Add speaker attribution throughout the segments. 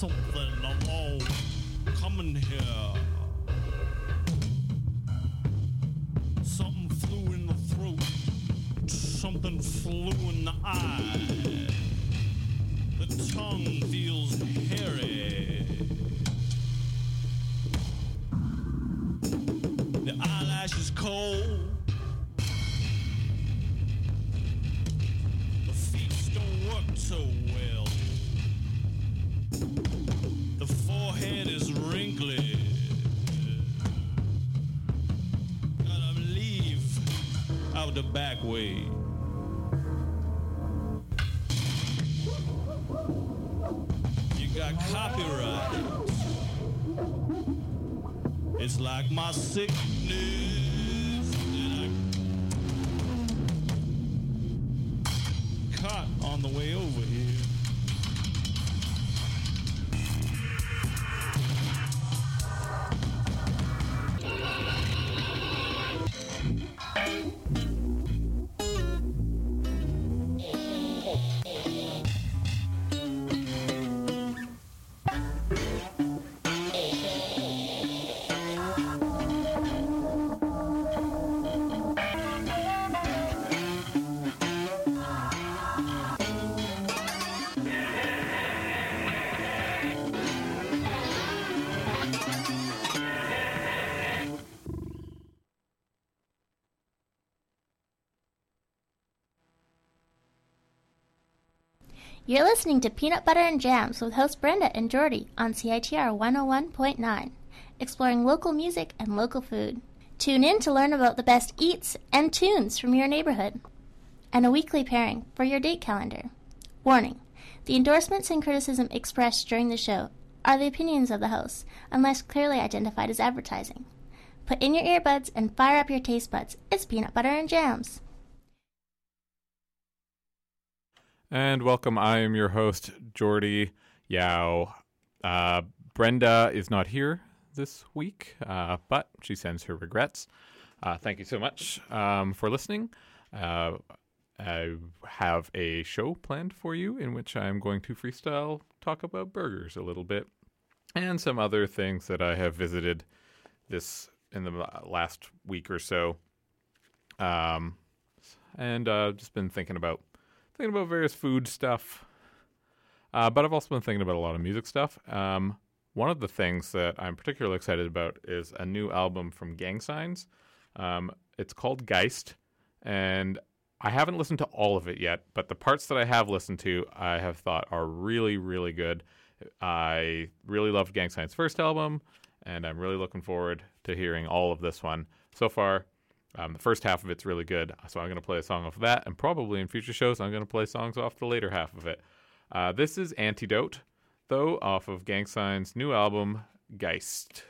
Speaker 1: something along coming here. Something flew in the throat, something flew in the eye. Copyright. It's like my sickness. that I caught on the way over here.
Speaker 2: Listening to Peanut Butter and Jams with host Brenda and Jordie on CITR 101.9, exploring local music and local food. Tune in to learn about the best eats and tunes from your neighborhood, and a weekly pairing for your date calendar. Warning The endorsements and criticism expressed during the show are the opinions of the host, unless clearly identified as advertising. Put in your earbuds and fire up your taste buds. It's Peanut Butter and Jams.
Speaker 3: And welcome. I am your host, Jordie Yao. Uh, Brenda is not here this week, uh, but she sends her regrets. Uh, thank you so much um, for listening. Uh, I have a show planned for you in which I'm going to freestyle talk about burgers a little bit and some other things that I have visited this in the last week or so. Um, and uh, just been thinking about thinking about various food stuff. Uh, but I've also been thinking about a lot of music stuff. Um, one of the things that I'm particularly excited about is a new album from Gang Signs. Um, it's called Geist, and I haven't listened to all of it yet, but the parts that I have listened to, I have thought are really, really good. I really loved Gang Signs' first album, and I'm really looking forward to hearing all of this one. So far, um, the first half of it's really good, so I'm going to play a song off of that, and probably in future shows, I'm going to play songs off the later half of it. Uh, this is Antidote, though, off of Gang Sign's new album, Geist.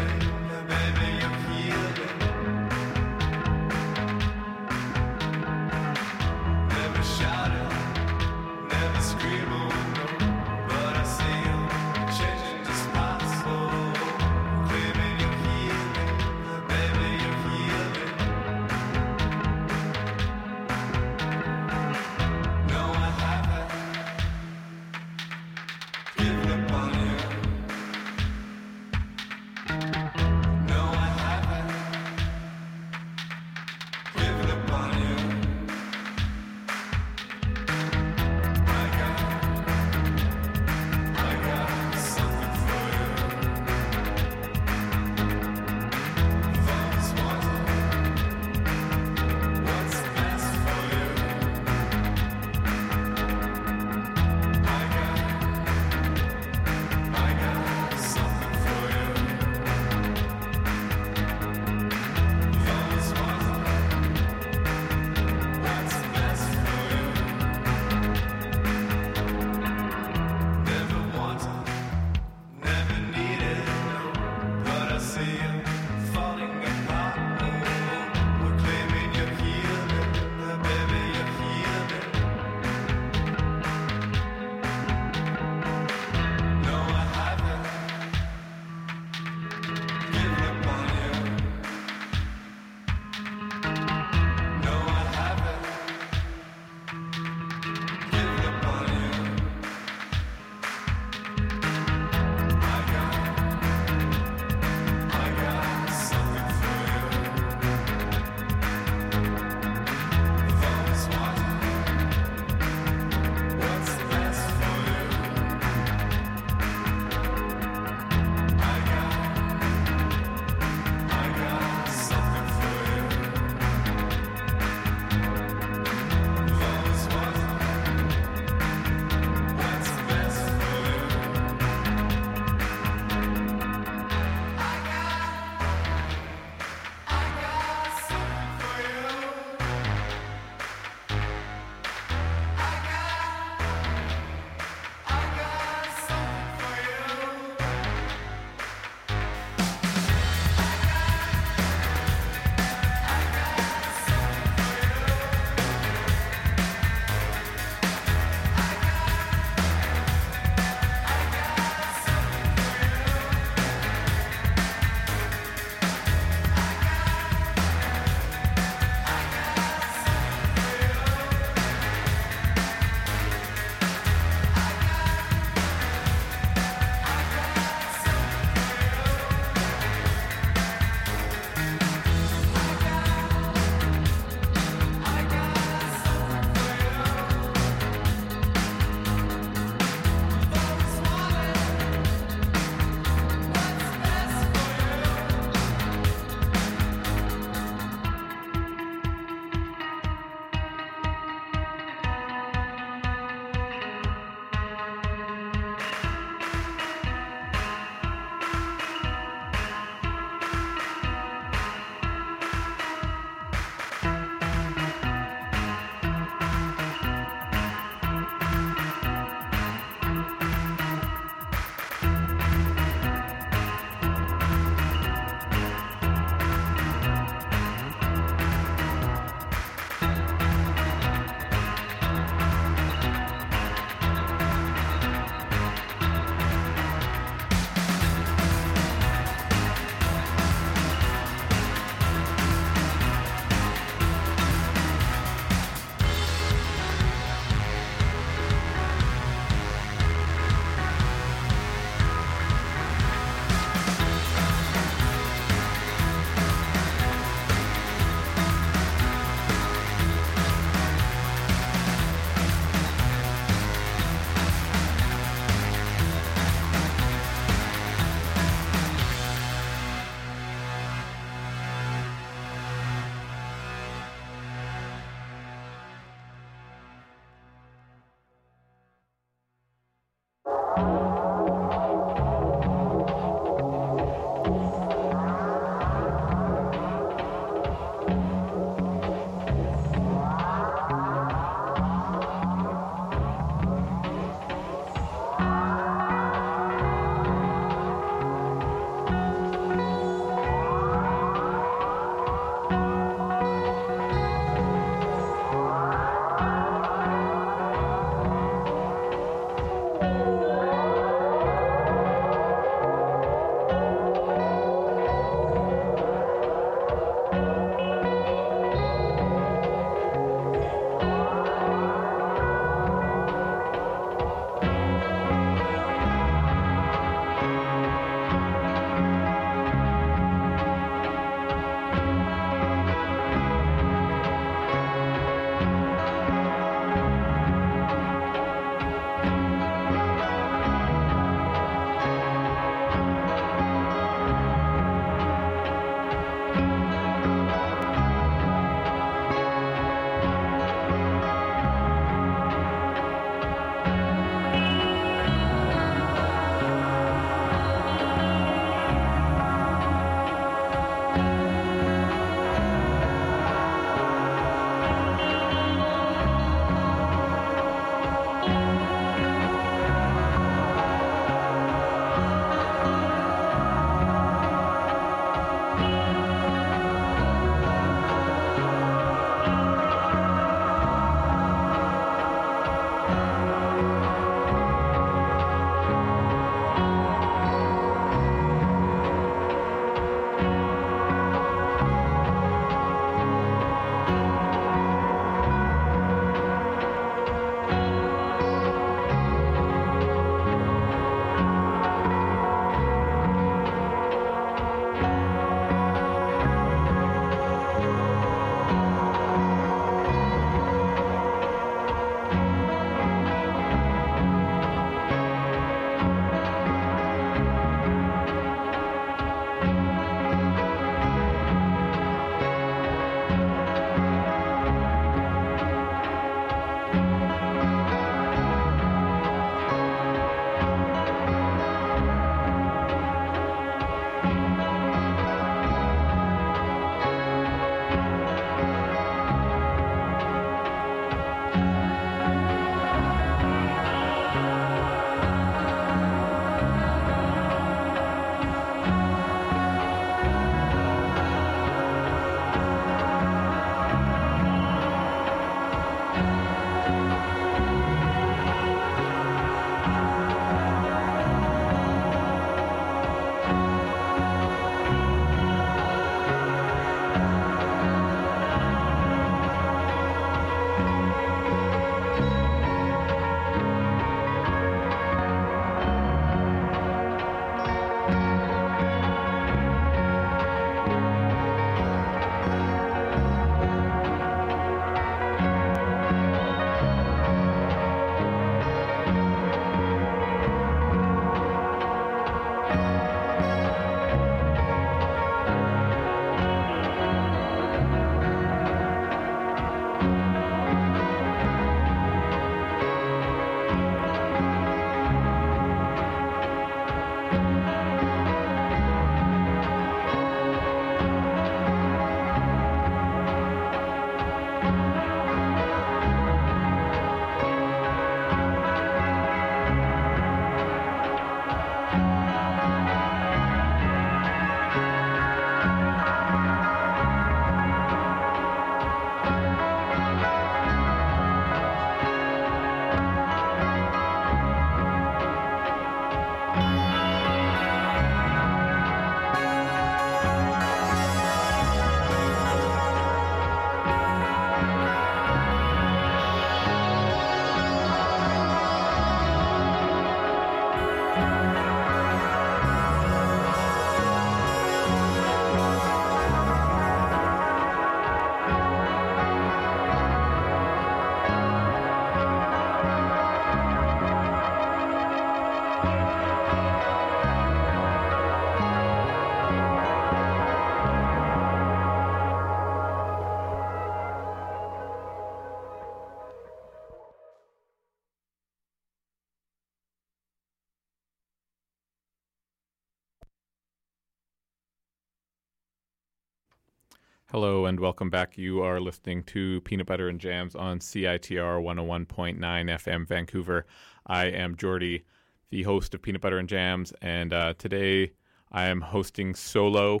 Speaker 3: Hello and welcome back. You are listening to Peanut Butter and Jams on CITR 101.9 FM Vancouver. I am Jordie, the host of Peanut Butter and Jams, and uh, today I am hosting solo.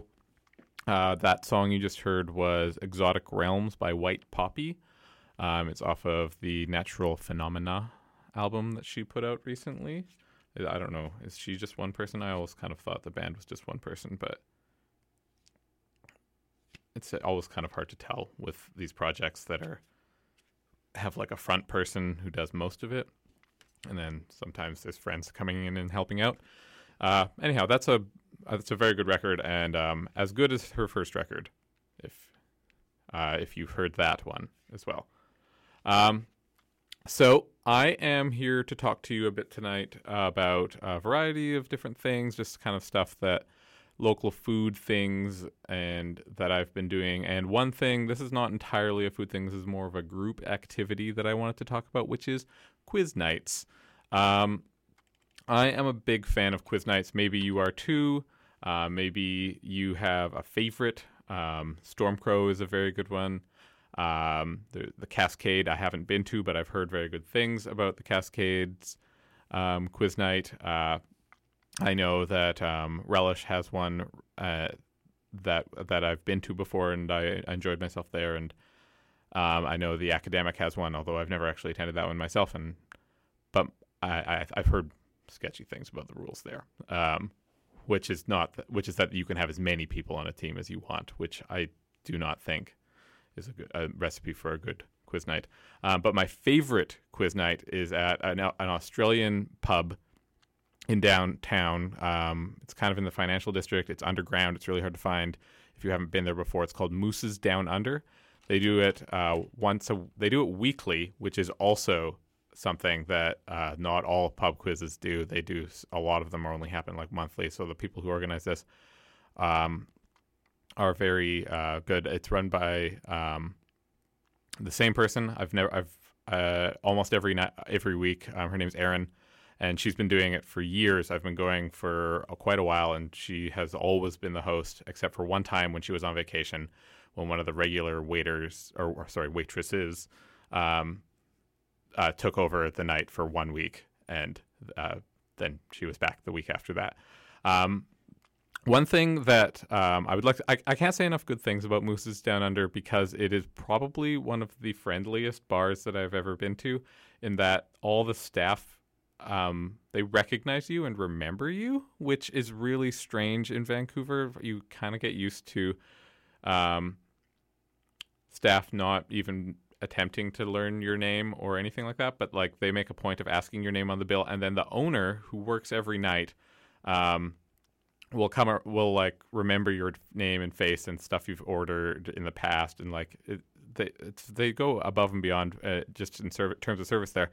Speaker 3: Uh, that song you just heard was Exotic Realms by White Poppy. Um, it's off of the Natural Phenomena album that she put out recently. I don't know. Is she just one person? I always kind of thought the band was just one person, but it's always kind of hard to tell with these projects that are have like a front person who does most of it, and then sometimes there's friends coming in and helping out. Uh, anyhow, that's a that's a very good record, and um, as good as her first record, if uh, if you've heard that one as well. Um, so I am here to talk to you a bit tonight about a variety of different things, just kind of stuff that local food things and that I've been doing. And one thing, this is not entirely a food thing, this is more of a group activity that I wanted to talk about, which is quiz nights. Um, I am a big fan of quiz nights. Maybe you are too. Uh, maybe you have a favorite. Um, Stormcrow is a very good one. Um, the, the Cascade I haven't been to, but I've heard very good things about the Cascades um, quiz night. Uh, I know that um, Relish has one uh, that that I've been to before, and I, enjoyed myself there. And um, I know the Academic has one, although I've never actually attended that one myself. And but I, I I've heard sketchy things about the rules there, um, which is not which is that you can have as many people on a team as you want, which I do not think is a, good, a recipe for a good quiz night. Um, but my favorite quiz night is at an, an Australian pub in downtown. Um, it's kind of in the financial district. It's underground. It's really hard to find if you haven't been there before. It's called Moose's Down Under. They do it uh, once a. They do it weekly, which is also something that uh, not all pub quizzes do. They do a lot of them are only happen like monthly. So the people who organize this um, are very uh, good. It's run by um, the same person. I've never. I've uh, almost every night, every week. Um, her name's Erin and she's been doing it for years. I've been going for quite a while, and she has always been the host, except for one time when she was on vacation, when one of the regular waiters or, or sorry waitresses um, uh, took over the night for one week, and uh, then she was back the week after that. Um, one thing that um, I would like to, I, I can't say enough good things about Moose's Down Under because it is probably one of the friendliest bars that I've ever been to, in that all the staff um, they recognize you and remember you, which is really strange in Vancouver. You kind of get used to um, staff not even attempting to learn your name or anything like that, but like they make a point of asking your name on the bill, and then the owner who works every night um, will come will like remember your name and face and stuff you've ordered in the past, and like it, they they go above and beyond uh, just in serv- terms of service there.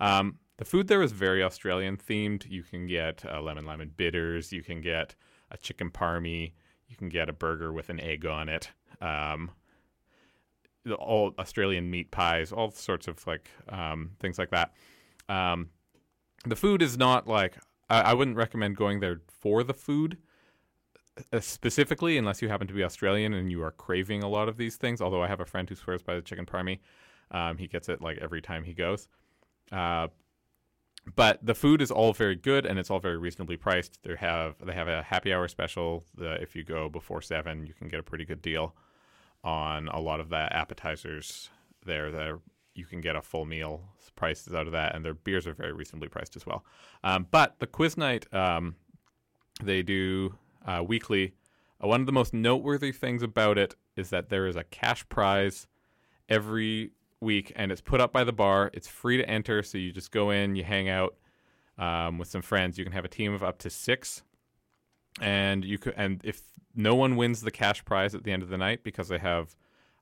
Speaker 3: Um, the food there is very Australian themed. You can get uh, lemon lemon bitters. You can get a chicken parmy. You can get a burger with an egg on it. Um, all Australian meat pies, all sorts of like um, things like that. Um, the food is not like I, I wouldn't recommend going there for the food uh, specifically, unless you happen to be Australian and you are craving a lot of these things. Although I have a friend who swears by the chicken parmy, um, he gets it like every time he goes. Uh, but the food is all very good and it's all very reasonably priced. They have they have a happy hour special. The, if you go before seven, you can get a pretty good deal on a lot of the appetizers there. There you can get a full meal prices out of that, and their beers are very reasonably priced as well. Um, but the quiz night um, they do uh, weekly. Uh, one of the most noteworthy things about it is that there is a cash prize every week, and it's put up by the bar. It's free to enter, so you just go in, you hang out um, with some friends. You can have a team of up to six, and you could. And if no one wins the cash prize at the end of the night, because they have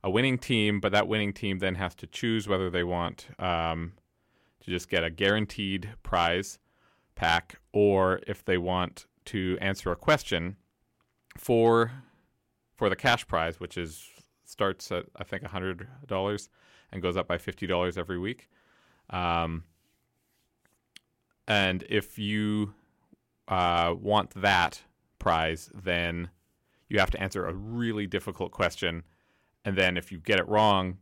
Speaker 3: a winning team, but that winning team then has to choose whether they want um, to just get a guaranteed prize pack, or if they want to answer a question for for the cash prize, which is starts at I think hundred dollars and goes up by fifty dollars every week. Um, and if you uh, want that prize, then you have to answer a really difficult question and then if you get it wrong,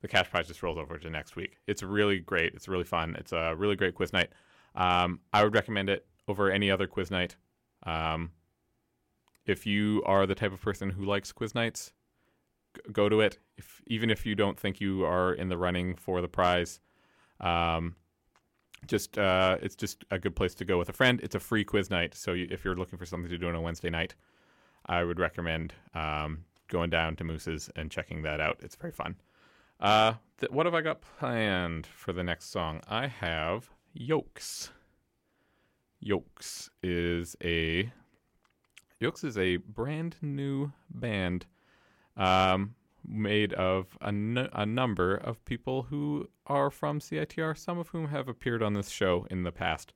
Speaker 3: the cash prize just rolls over to next week. It's really great. It's really fun. It's a really great quiz night. Um, I would recommend it over any other quiz night. Um, if you are the type of person who likes quiz nights, go to it. If even if you don't think you are in the running for the prize, um, just uh, it's just a good place to go with a friend. It's a free quiz night, so you, if you're looking for something to do on a Wednesday night, I would recommend um, going down to Moose's and checking that out. It's very fun. Uh, th- what have I got planned for the next song? I have Yokes. Yokes is a Yokes is a brand new band um, made of a, n- a number of people who are from CITR, some of whom have appeared on this show in the past.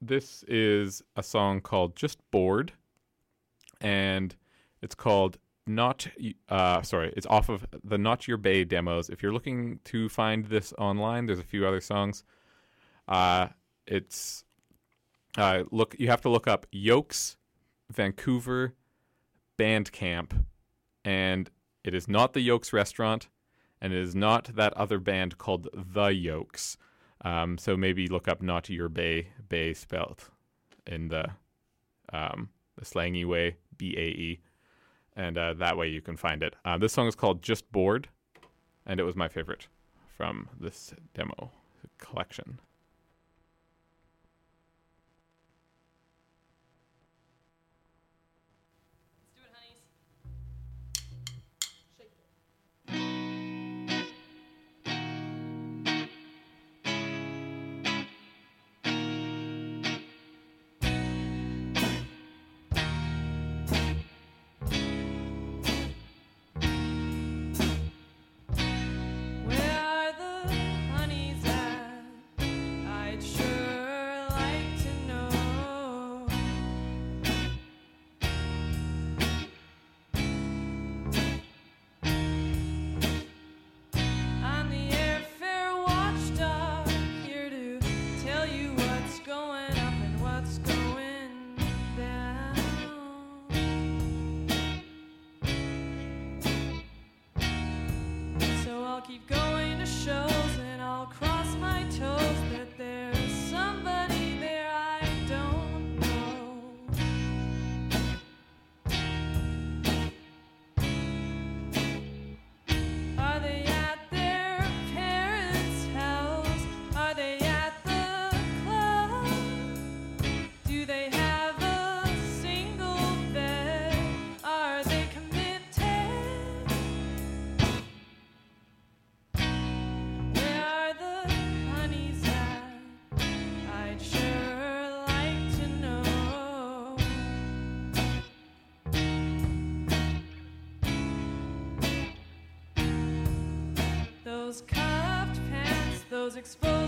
Speaker 3: This is a song called Just Bored, and it's called Not, uh, sorry, it's off of the Not Your Bae demos. If you're looking to find this online, there's a few other songs. Uh, it's uh, look. You have to look up Yokes, Vancouver, Bandcamp, and it is not the Yokes restaurant, and it is not that other band called The Yokes. Um, so maybe look up Not Your Bae, Bay spelled in the um, the slangy way, B A E, and uh, that way you can find it. Uh, this song is called Just Bored, and it was my favorite from this demo collection.
Speaker 4: I'll keep going to shows and I'll cross my toes that exposed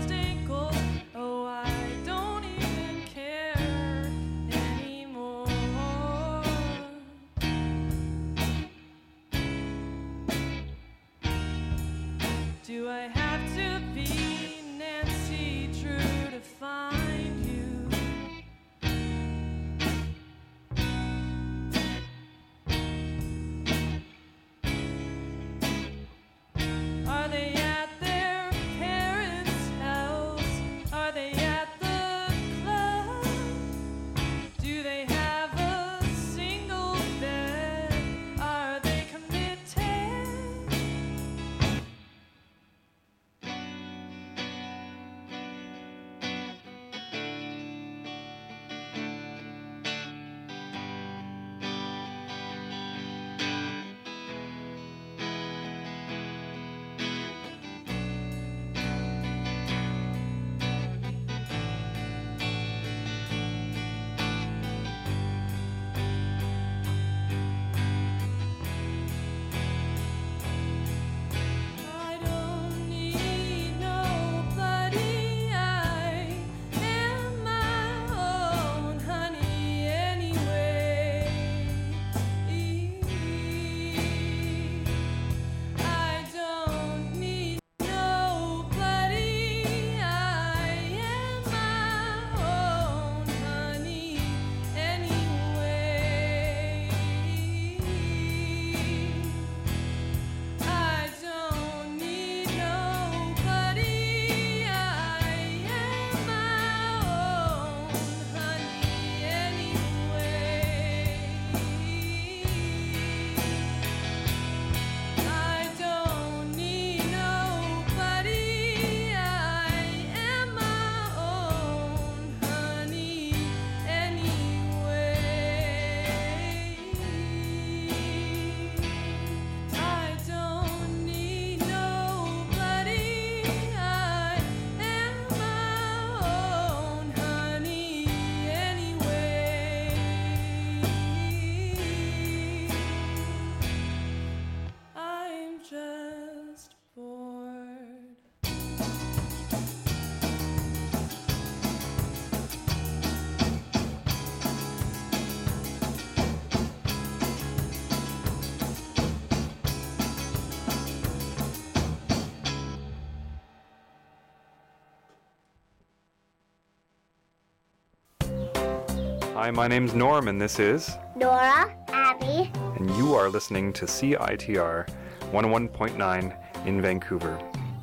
Speaker 5: Hi, my name's Norm, and this is,
Speaker 6: Nora, Abby,
Speaker 5: and you are listening to CITR 101.9 in Vancouver.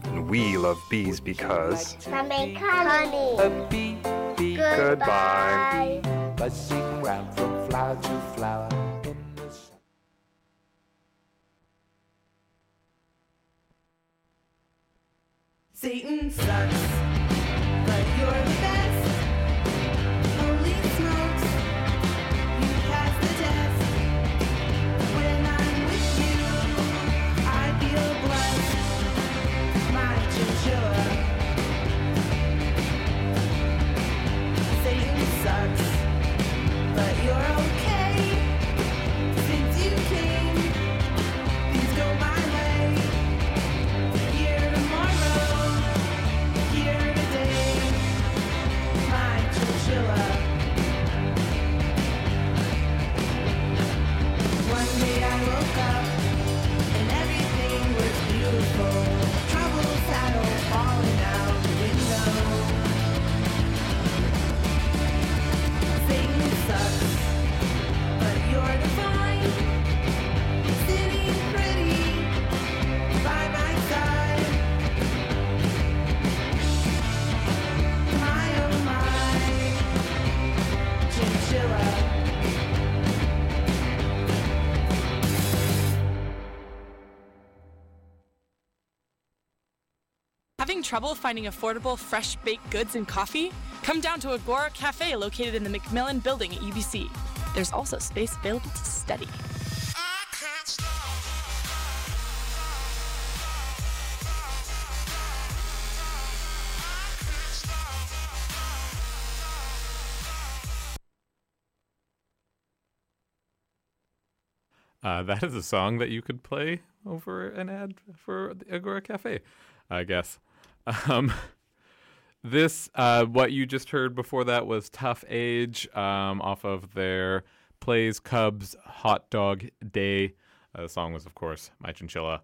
Speaker 5: And we love bees because.
Speaker 6: I make honey.
Speaker 7: A bee, bee,
Speaker 5: Goodbye.
Speaker 7: buzzing round from flower to flower. in the sun.
Speaker 8: Satan sucks, trouble
Speaker 9: finding affordable, fresh baked goods and coffee? Come down to Agora Cafe located in the MacMillan building at UBC. There's also space available to study.
Speaker 3: Uh, that is a song that you could play over an ad for Agora Cafe, I guess. Um, this, uh, what you just heard before that was Tough Age um, off of their Plays Cubs Hot Dog Day. Uh, the song was, of course, My Chinchilla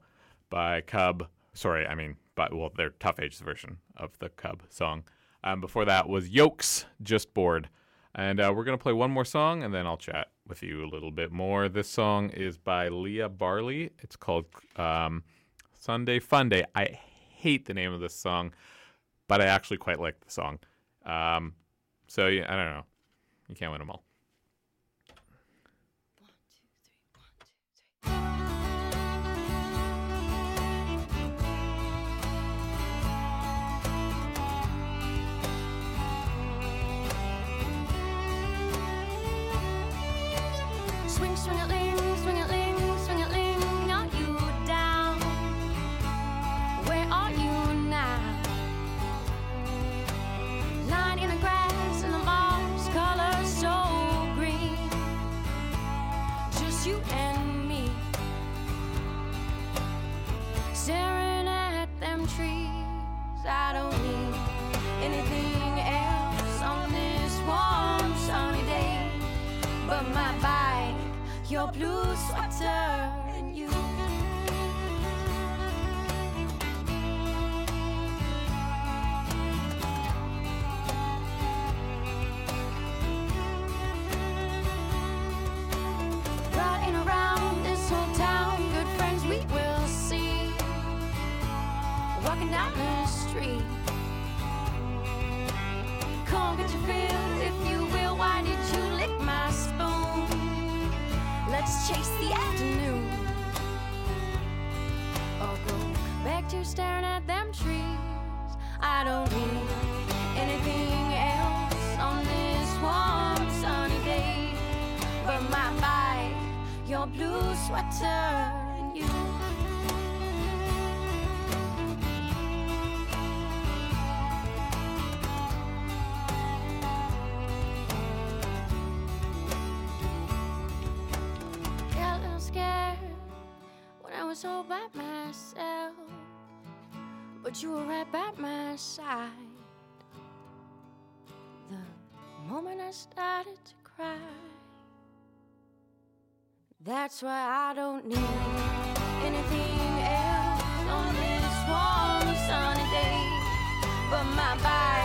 Speaker 3: by Cub. Sorry, I mean, but well, their Tough Age's version of the Cub song. Um, before that was Yokes, Just Bored. And uh, we're going to play one more song and then I'll chat with you a little bit more. This song is by Leah Barley. It's called um, Sunday Fun Day. I hate the name of this song, but I actually quite like the song. Um, so, yeah, I don't know. You can't win them all.
Speaker 10: Sweater, don't need anything else on this warm sunny day. But my bike, your blue sweater, you were right by my side. The moment I started to cry, that's why I don't need anything else on this warm sunny day. But my bike,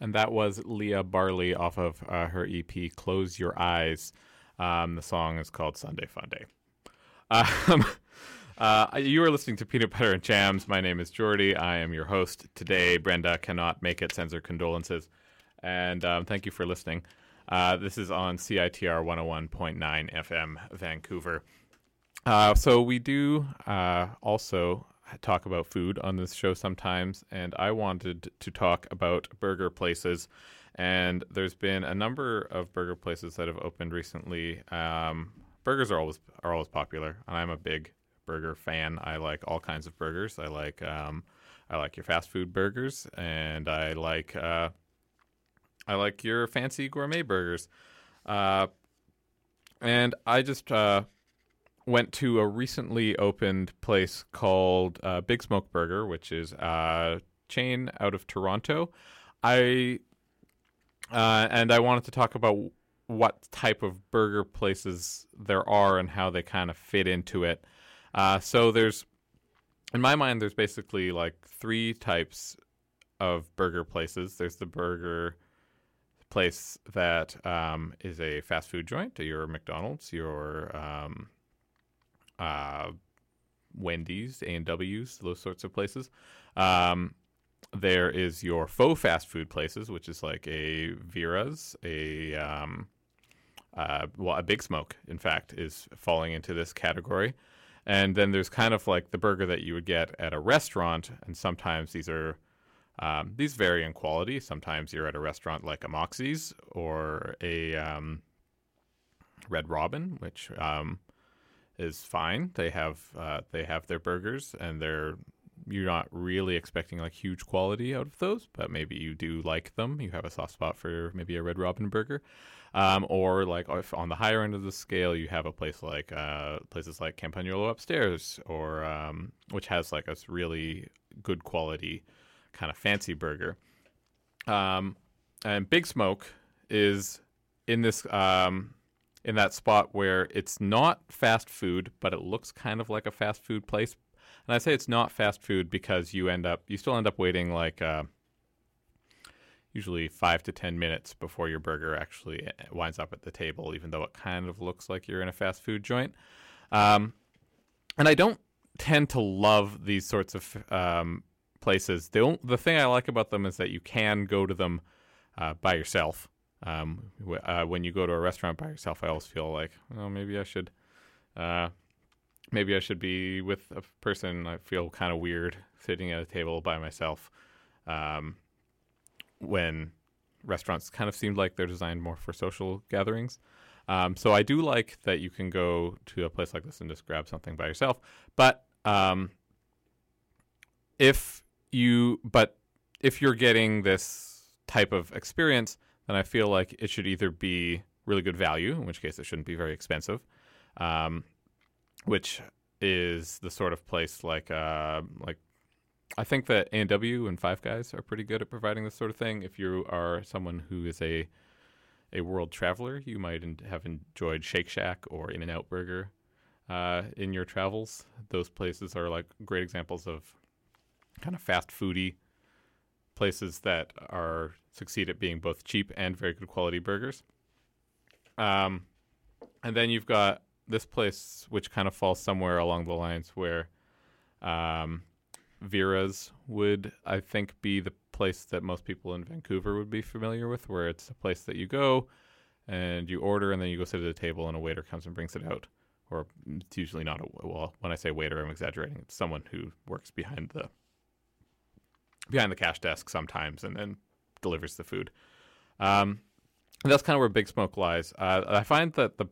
Speaker 10: And
Speaker 3: that was Leah Barley off of uh, her EP Close Your Eyes. Um, the song is called Sunday Fun Day. Um, uh, you are listening to Peanut Butter and Jams. My name is Jordie. I am your host today. Brenda cannot make it, sends her condolences. And um, thank you for listening. Uh, this is on CITR 101.9 FM, Vancouver. Uh, so we do uh, also talk about food on this show sometimes, and I wanted to talk about burger places. And there's been a number of burger places that have opened recently. Um, burgers are always are always popular, and I'm a big burger fan. I like all kinds of burgers. I like um, I like your fast food burgers, and I like uh, I like your fancy gourmet burgers. Uh, and I just uh, went to a recently opened place called uh, Big Smoke Burger, which is a chain out of Toronto. I uh, and I wanted to talk about what type of burger places there are and how they kind of fit into it. Uh, so there's, in my mind, there's basically like three types of burger places. There's the burger place that um, is a fast food joint, your McDonald's, your um, uh, Wendy's, and W's, those sorts of places. Um, there is your faux fast food places, which is like a Vera's, a um, uh, well, a Big Smoke, in fact, is falling into this category. And then there's kind of like the burger that you would get at a restaurant, and sometimes these are um, these vary in quality. Sometimes you're at a restaurant like a Moxie's or a um, Red Robin, which um, is fine. They have uh, they have their burgers, and they're you're not really expecting like huge quality out of those, but maybe you do like them. You have a soft spot for maybe a Red Robin burger, um, or like if on the higher end of the scale, you have a place like uh, places like Campagnolo upstairs, or um, which has like a really good quality kind of fancy burger. Um, and Big Smoke is in this um, in that spot where it's not fast food, but it looks kind of like a fast food place. And I say it's not fast food because you end up you still end up waiting like uh, usually five to ten minutes before your burger actually uh, winds up at the table, even though it kind of looks like you're in a fast food joint. Um, and I don't tend to love these sorts of um, places. The the thing I like about them is that you can go to them uh, by yourself. Um, w- uh, when you go to a restaurant by yourself, I always feel like, well, maybe I should, uh, maybe I should be with a person. I feel kind of weird sitting at a table by myself. Um, when restaurants kind of seemed like they're designed more for social gatherings. Um, so I do like that you can go to a place like this and just grab something by yourself. But um, if you, but if you're getting this type of experience, then I feel like it should either be really good value, in which case it shouldn't be very expensive, um, which is the sort of place like uh, like I think that A and W and Five Guys are pretty good at providing this sort of thing. If you are someone who is a a world traveler, you might have enjoyed Shake Shack or In and Out Burger uh, in your travels. Those places are like great examples of kind of fast foody places that are succeed at being both cheap and very good quality burgers. Um, and then you've got this place, which kind of falls somewhere along the lines where um, Vera's would, I think, be the place that most people in Vancouver would be familiar with, where it's a place that you go and you order, and then you go sit at a table, and a waiter comes and brings it out. Or it's usually not a well. When I say waiter, I'm exaggerating. It's someone who works behind the behind the cash desk sometimes, and then delivers the food. Um, that's kind of where Big Smoke lies. Uh, I find that the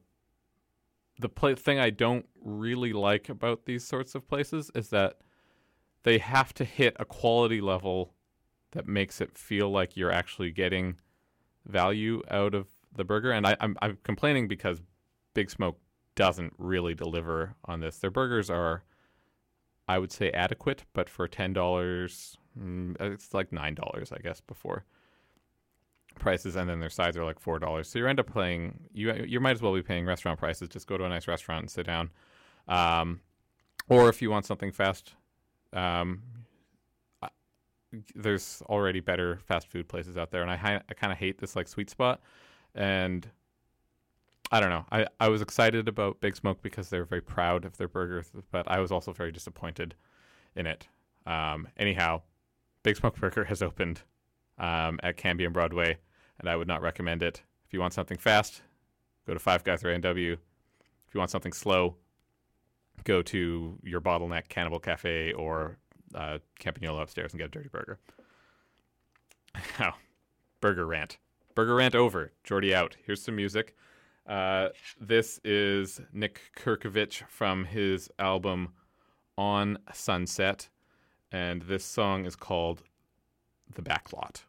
Speaker 3: the thing I don't really like about these sorts of places is that they have to hit a quality level that makes it feel like you're actually getting value out of the burger. And I, I'm I'm complaining because Big Smoke doesn't really deliver on this. Their burgers are, I would say, adequate, but for ten dollars, it's like nine dollars, I guess, before prices, and then their sides are like four dollars. So you end up paying you you might as well be paying restaurant prices. Just go to a nice restaurant and sit down. Um, or if you want something fast, um, there's already better fast food places out there, and I I kind of hate this like sweet spot, and I don't know. I, I was excited about Big Smoke because they're very proud of their burger, but I was also very disappointed in it. Um, anyhow, Big Smoke Burger has opened um, at Cambie and Broadway, and I would not recommend it. If you want something fast, go to Five Guys or A&W. If you want something slow, go to your bottleneck Cannibal Cafe or uh, Campagnolo upstairs and get a dirty burger. Now, burger rant. Burger rant over. Jordie out. Here's some music. Uh, this is Nick Kirkovich from his album On Sunset, and this song is called The Backlot.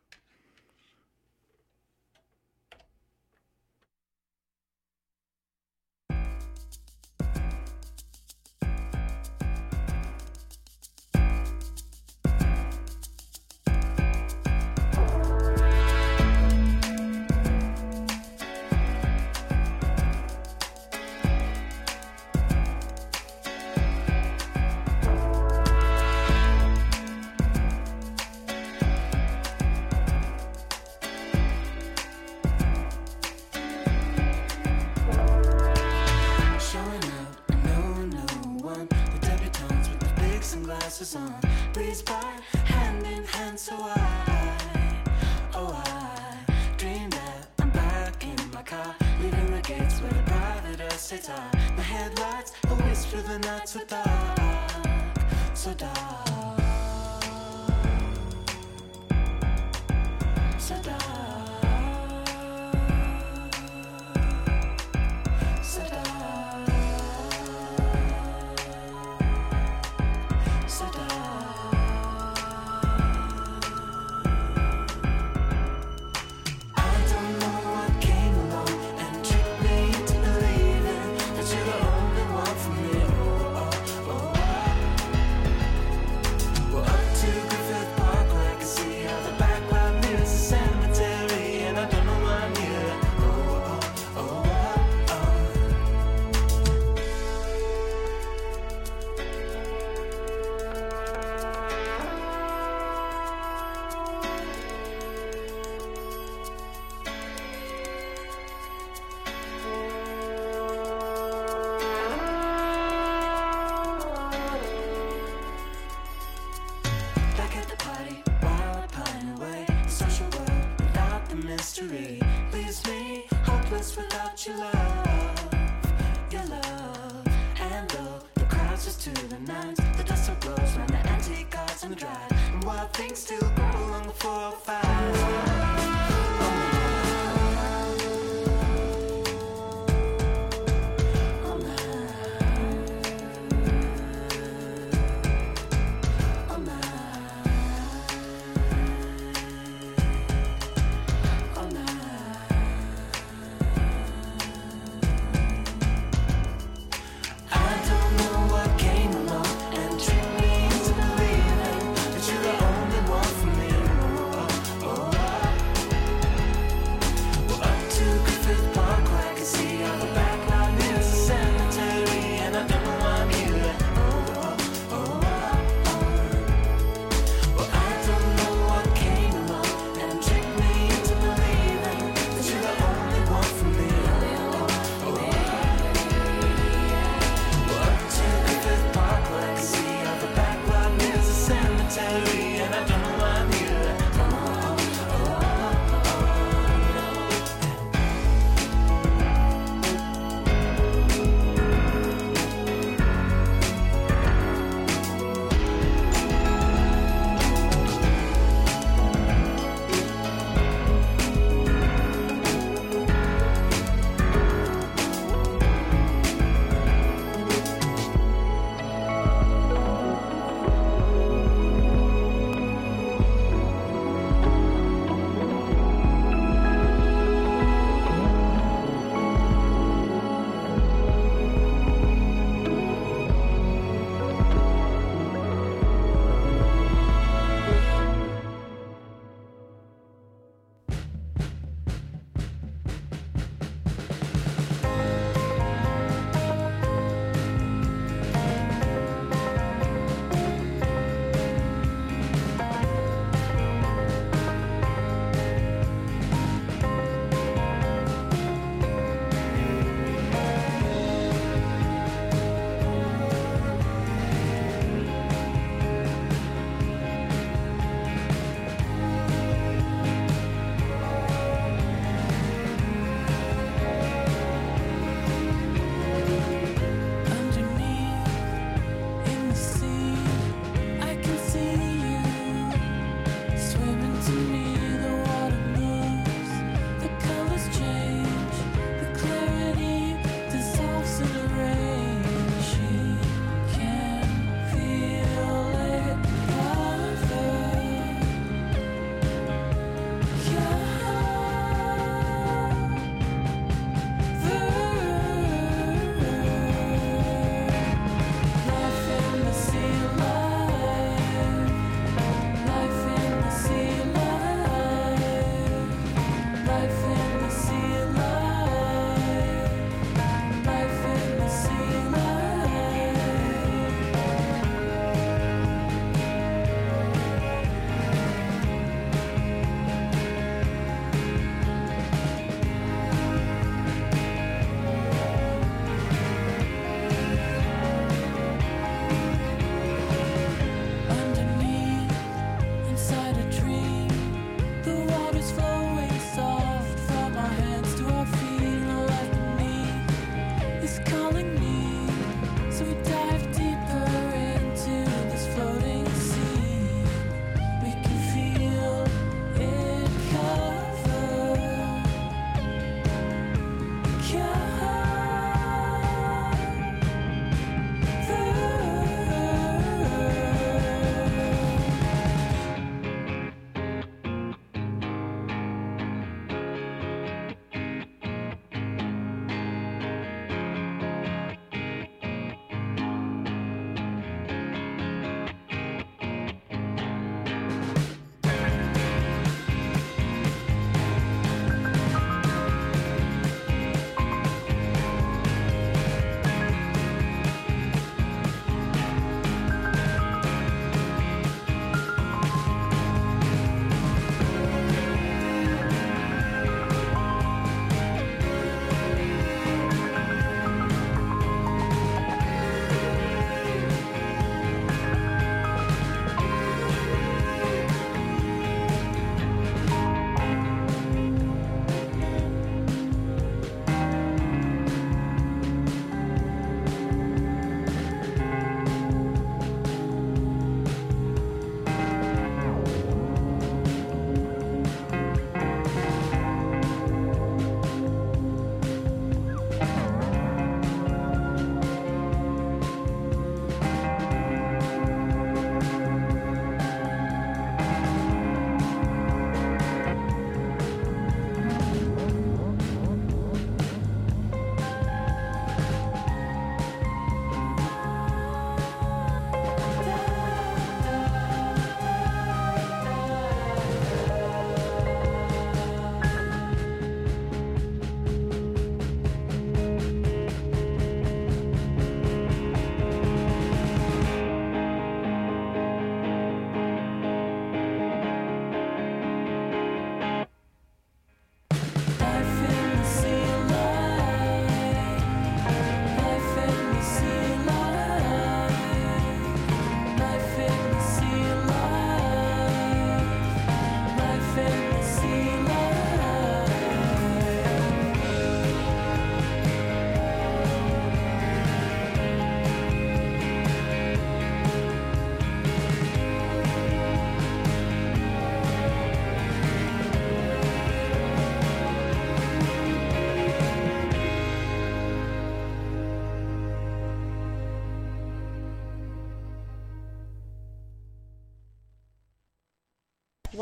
Speaker 11: Big sunglasses on. Breeze by, hand in hand, so I, oh, I dream that I'm back in my car, leaving the gates where the private estates are. My headlights, a whisper, the night so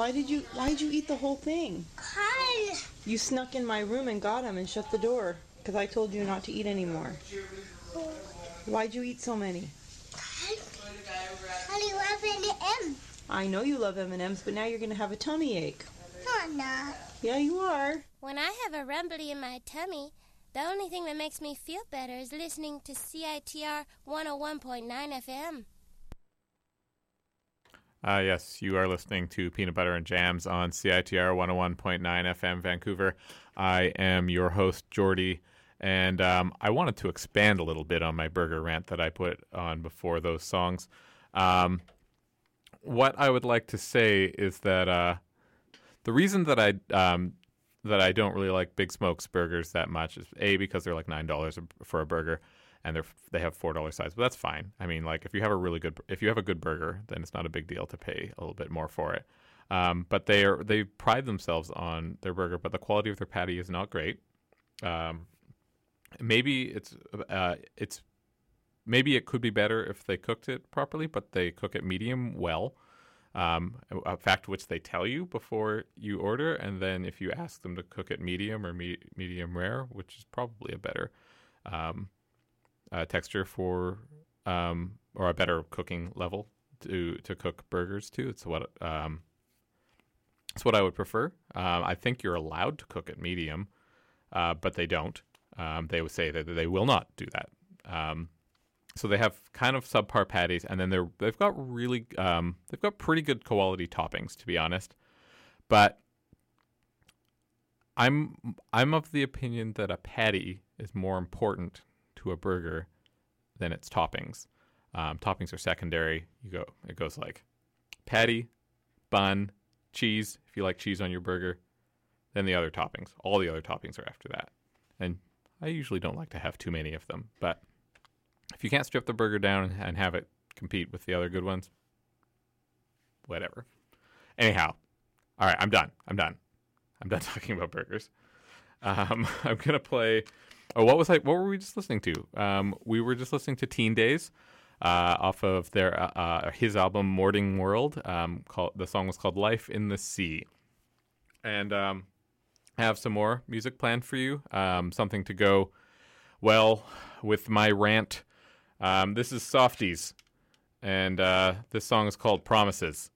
Speaker 11: Why
Speaker 8: did you Why did you eat the whole thing?
Speaker 6: Cause
Speaker 8: You snuck in my room and got them and shut the door because I told you not to eat anymore. Why'd you eat so many?
Speaker 6: I love M.
Speaker 8: I know you love M&Ms, but now you're gonna have a tummy ache.
Speaker 6: No, I'm not.
Speaker 8: Yeah, you are.
Speaker 12: When I have a rumbly in my tummy, the only thing that makes me feel better is listening to CITR 101.9 FM.
Speaker 3: Uh, yes, you are listening to Peanut Butter and Jams on CITR 101.9 FM Vancouver. I am your host, Jordie, and um, I wanted to expand a little bit on my burger rant that I put on before those songs. Um, what I would like to say is that uh, the reason that I um, that I don't really like Big Smoke's burgers that much is a because they're like nine dollars for a burger, and they're they have four dollar size, but that's fine. I mean, like if you have a really good if you have a good burger, then it's not a big deal to pay a little bit more for it. Um, but they are they pride themselves on their burger, but the quality of their patty is not great. Um, maybe it's uh, it's maybe it could be better if they cooked it properly, but they cook it medium well. Um, a fact which they tell you before you order, and then if you ask them to cook it medium or me- medium rare, which is probably a better um, uh, texture for um, or a better cooking level to to cook burgers to. It's what um, it's what I would prefer. Um, I think you're allowed to cook it medium, uh, but they don't. Um, they would say that they will not do that. Um, so they have kind of subpar patties, and then they're they've got really um, they've got pretty good quality toppings, to be honest. But I'm I'm of the opinion that a patty is more important to a burger than its toppings. Um, toppings are secondary. You go it goes like patty, bun, cheese. If you like cheese on your burger, then the other toppings. All the other toppings are after that. And I usually don't like to have too many of them, but if you can't strip the burger down and have it compete with the other good ones, whatever. Anyhow, all right, I'm done. I'm done. I'm done talking about burgers. Um, I'm gonna play. Oh, what was I? What were we just listening to? Um, we were just listening to Teen Daze, uh, off of their uh, uh, his album Morning World. Um, called the song was called Life in the Sea, and um, I have some more music planned for you. Um, something to go well with my rant. Um, this is Softies, and uh, this song is called Promises.
Speaker 11: Promises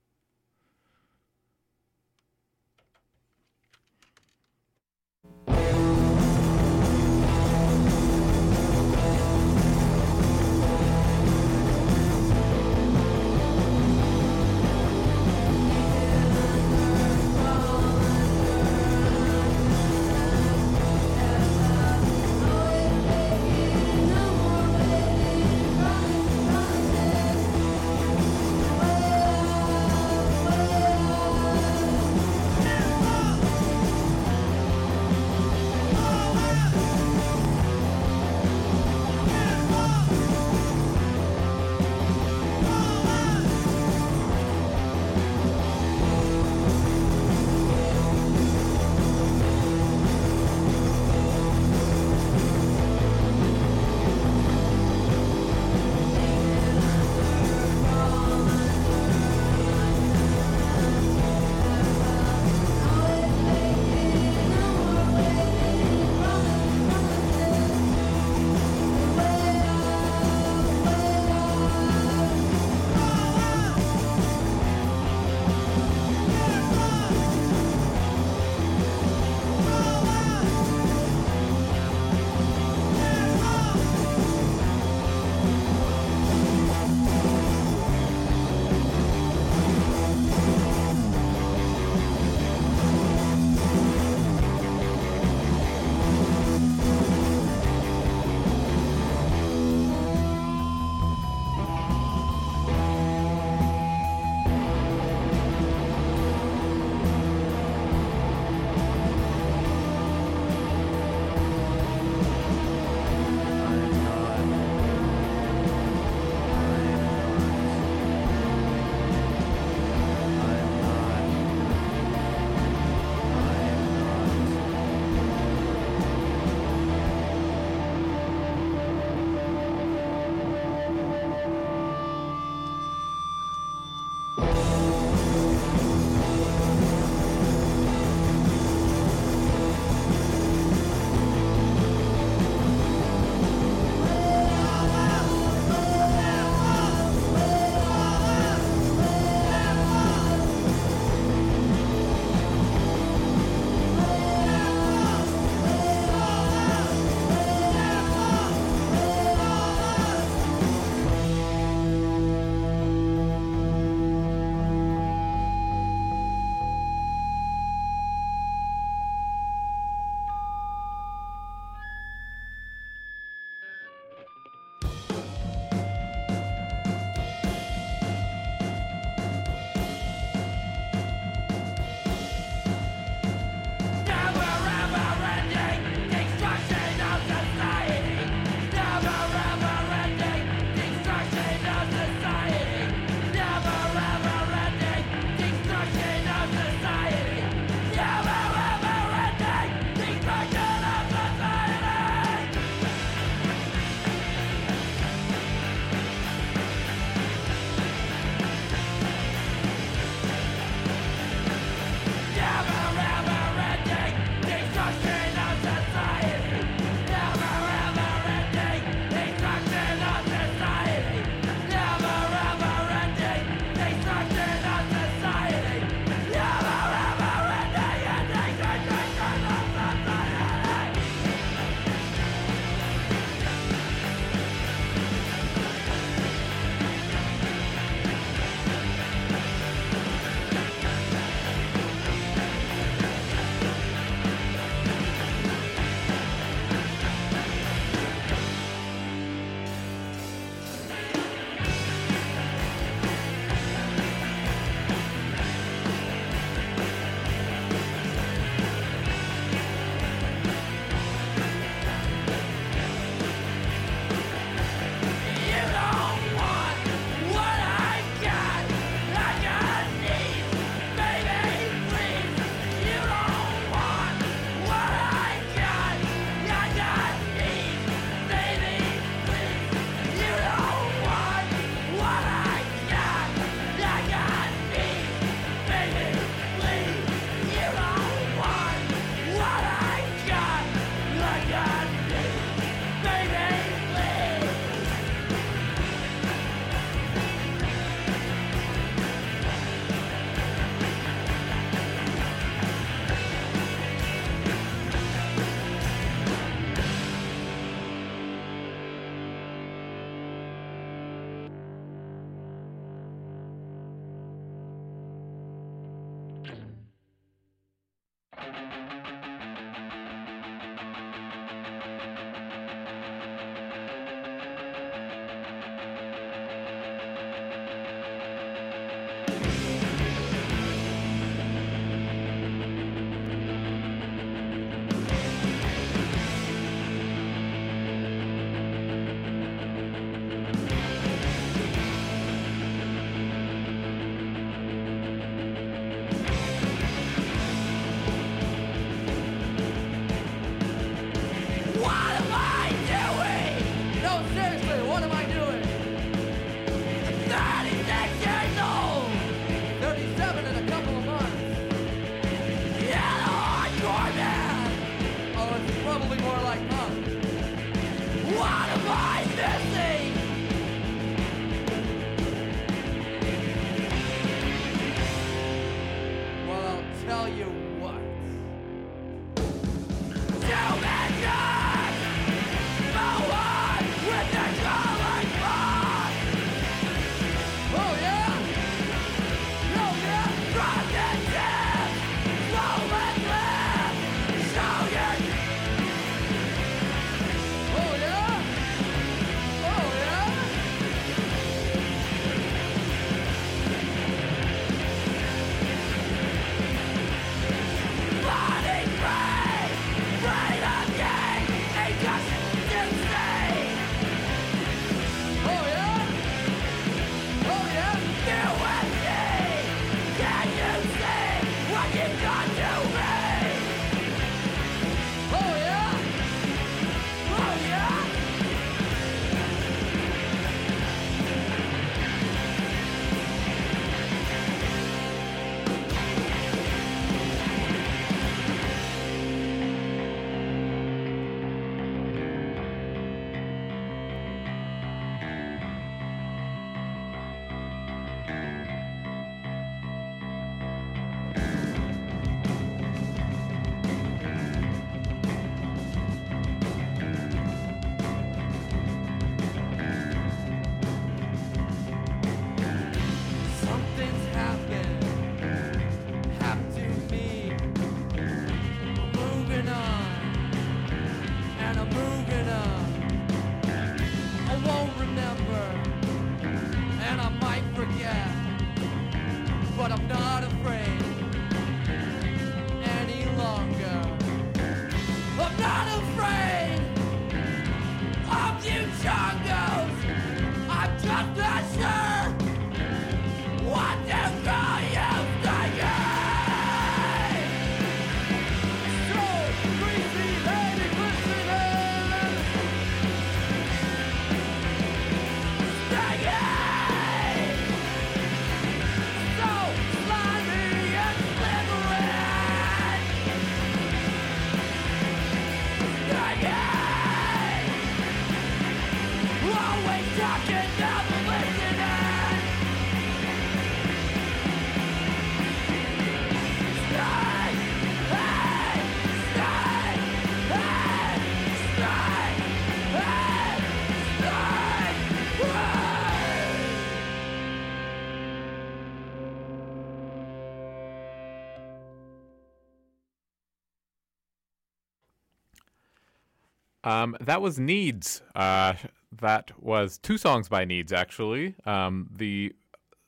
Speaker 3: Um, that was Needs. Uh, that was two songs by Needs, actually. Um, the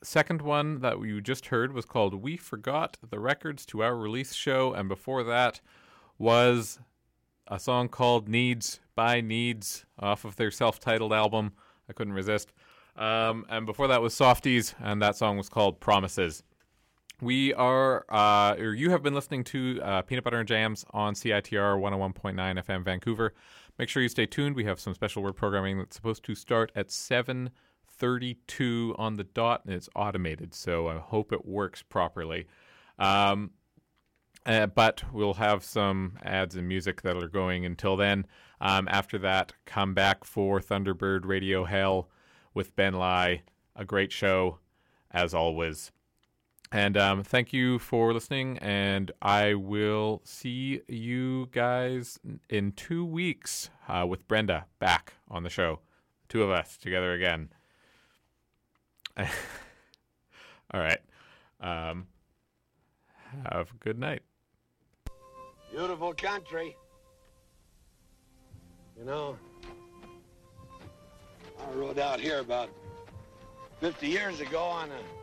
Speaker 3: second one that you just heard was called We Forgot the Records to Our Release Show. And before that was a song called Needs by Needs off of their self titled album. I couldn't resist. Um, and before that was Softies, and that song was called Promises. We are, uh, or you have been listening to uh, Peanut Butter and Jams on CITR 101.9 FM Vancouver. Make sure you stay tuned. We have some special word programming that's supposed to start at 7:32 on the dot, and it's automated, so I hope it works properly. Um, uh, but we'll have some ads and music that are going until then. Um, after that, come back for Thunderbird Radio Hell with Ben Lai. A great show, as always. And um, thank you for listening. And I will see you guys in two weeks uh, with Brenda back on the show. Two of us together again. All right. Um, have a good night.
Speaker 13: Beautiful country. You know, I rode out here about 50 years ago on a